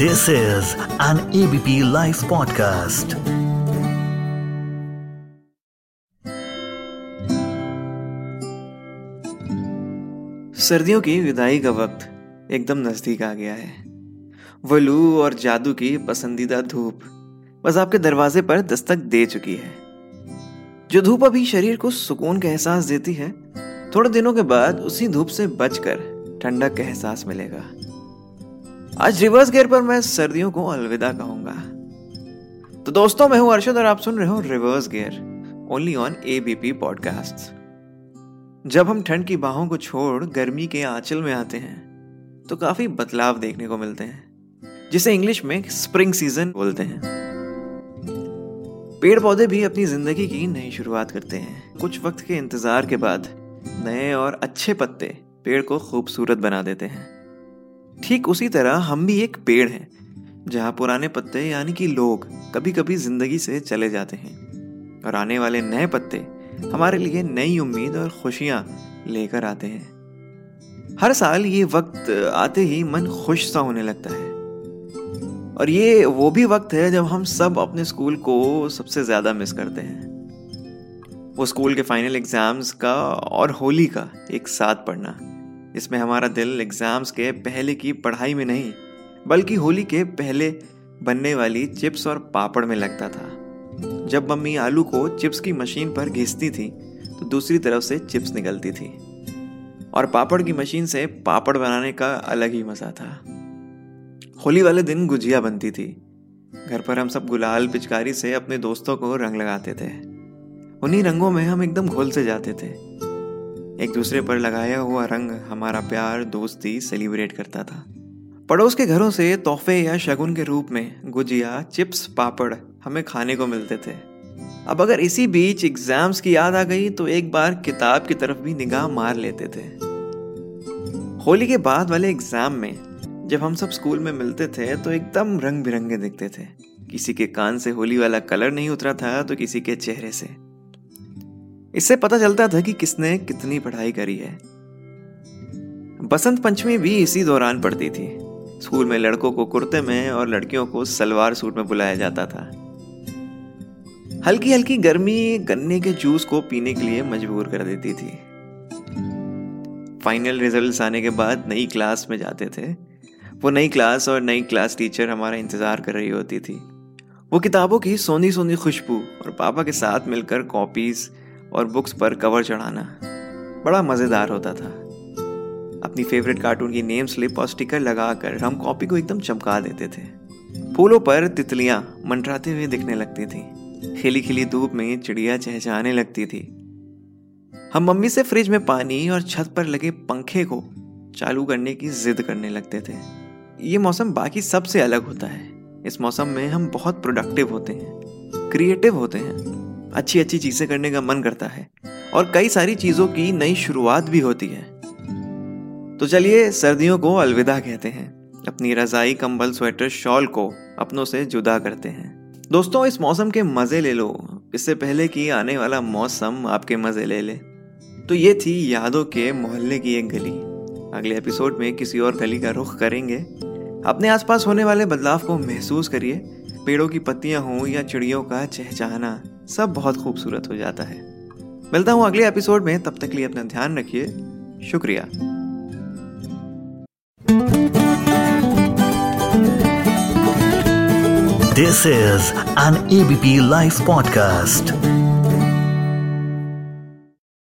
This is an ABP Life podcast. सर्दियों की विदाई का वक्त एकदम नज़दीक आ गया है। वो लू और जादू की पसंदीदा धूप बस आपके दरवाजे पर दस्तक दे चुकी है। जो धूप अभी शरीर को सुकून का एहसास देती है, थोड़े दिनों के बाद उसी धूप से बचकर ठंडक का एहसास मिलेगा। आज रिवर्स गेयर पर मैं सर्दियों को अलविदा कहूँगा। तो दोस्तों, मैं हूँ अर्शद और आप सुन रहे हो reverse gear only on ABP podcast जब हम ठंड की बाहों को छोड़ गर्मी के आंचल में आते हैं तो काफ़ी बदलाव देखने को मिलते हैं, जिसे इंग्लिश में स्प्रिंग सीज़न बोलते हैं। पेड़ पौधे भी अपनी ज़िंदगी की नई शुरुआत करते हैं। कुछ वक्त के इंतज़ार के बाद नए और अच्छे पत्ते पेड़ को खूबसूरत बना देते हैं। ठीक उसी तरह हम भी एक पेड़ हैं, जहाँ पुराने पत्ते यानी कि लोग कभी कभी ज़िंदगी से चले जाते हैं। और आने वाले नए पत्ते हमारे लिए नई उम्मीद और खुशियाँ लेकर आते हैं। हर साल ये वक्त आते ही मन खुश सा होने लगता है। और ये वो भी वक्त है जब हम सब अपने स्कूल को सबसे ज़्यादा मिस करते हैं। वो स्कूल के फाइनल एग्ज़ाम्स का और होली का एक साथ पढ़ना। इसमें हमारा दिल एग्ज़ाम्स के पहले की पढ़ाई में नहीं, बल्कि होली के पहले बनने वाली चिप्स और पापड़ में लगता था। जब मम्मी आलू को चिप्स की मशीन पर घिसती थी तो दूसरी तरफ़ से चिप्स निकलती थी। और पापड़ की मशीन से पापड़ बनाने का अलग ही मज़ा था। होली वाले दिन गुजिया बनती थी। घर पर हम सब गुलाल पिचकारी से अपने दोस्तों को रंग लगाते थे। उन्हीं रंगों में हम एकदम घोल से जाते थे। एक दूसरे पर लगाया हुआ रंग हमारा प्यार, दोस्ती सेलिब्रेट करता था। पड़ोस के घरों से तोहफे या शगुन के रूप में गुजिया, चिप्स, पापड़ हमें खाने को मिलते थे। अब अगर इसी बीच एग्ज़ाम्स की याद आ गई तो एक बार किताब की तरफ़ भी निगाह मार लेते थे। होली के बाद वाले एग्ज़ाम में जब हम सब स्कूल में मिलते थे तो एकदम रंग बिरंगे दिखते थे। किसी के कान से होली वाला कलर नहीं उतरा था तो किसी के चेहरे से। इससे पता चलता था कि किसने कितनी पढ़ाई करी है। बसंत पंचमी भी इसी दौरान पड़ती थी। स्कूल में लड़कों को कुर्ते में और लड़कियों को सलवार सूट में बुलाया जाता था। हल्की हल्की गर्मी गन्ने के जूस को पीने के लिए मजबूर कर देती थी। फाइनल रिजल्ट्स आने के बाद नई क्लास में जाते थे। वो नई क्लास और नई क्लास टीचर हमारा इंतज़ार कर रही होती थी। वो किताबों की सोनी सोनी खुशबू और पापा के साथ मिलकर कॉपीज और बुक्स पर कवर चढ़ाना बड़ा मज़ेदार होता था। अपनी फेवरेट कार्टून की नेम स्लिप और स्टिकर लगाकर हम कॉपी को एकदम चमका देते थे। फूलों पर तितलियाँ मंडराते हुए दिखने लगती थी। खिली खिली धूप में चिड़िया चहचहाने लगती थी। हम मम्मी से फ्रिज में पानी और छत पर लगे पंखे को चालू करने की जिद करने लगते थे। ये मौसम बाकी सबसे अलग होता है। इस मौसम में हम बहुत प्रोडक्टिव होते हैं क्रिएटिव होते हैं। अच्छी अच्छी चीज़ें करने का मन करता है और कई सारी चीज़ों की नई शुरुआत भी होती है। तो चलिए सर्दियों को अलविदा कहते हैं। अपनी रजाई, कंबल, स्वेटर, शॉल को अपनों से जुदा करते हैं। दोस्तों, इस मौसम के मज़े ले लो। इससे पहले कि आने वाला मौसम आपके मज़े ले ले। तो ये थी यादों के मोहल्ले की एक गली। अगले एपिसोड में किसी और गली का रुख करेंगे। अपने आसपास होने वाले बदलाव को महसूस करिए। पेड़ों की पत्तियाँ हों या चिड़ियों का चहचहाना। सब बहुत खूबसूरत हो जाता है। मिलता हूँ अगले एपिसोड में। तब तक लिए अपना ध्यान रखिए। शुक्रिया। This is an ABP live podcast.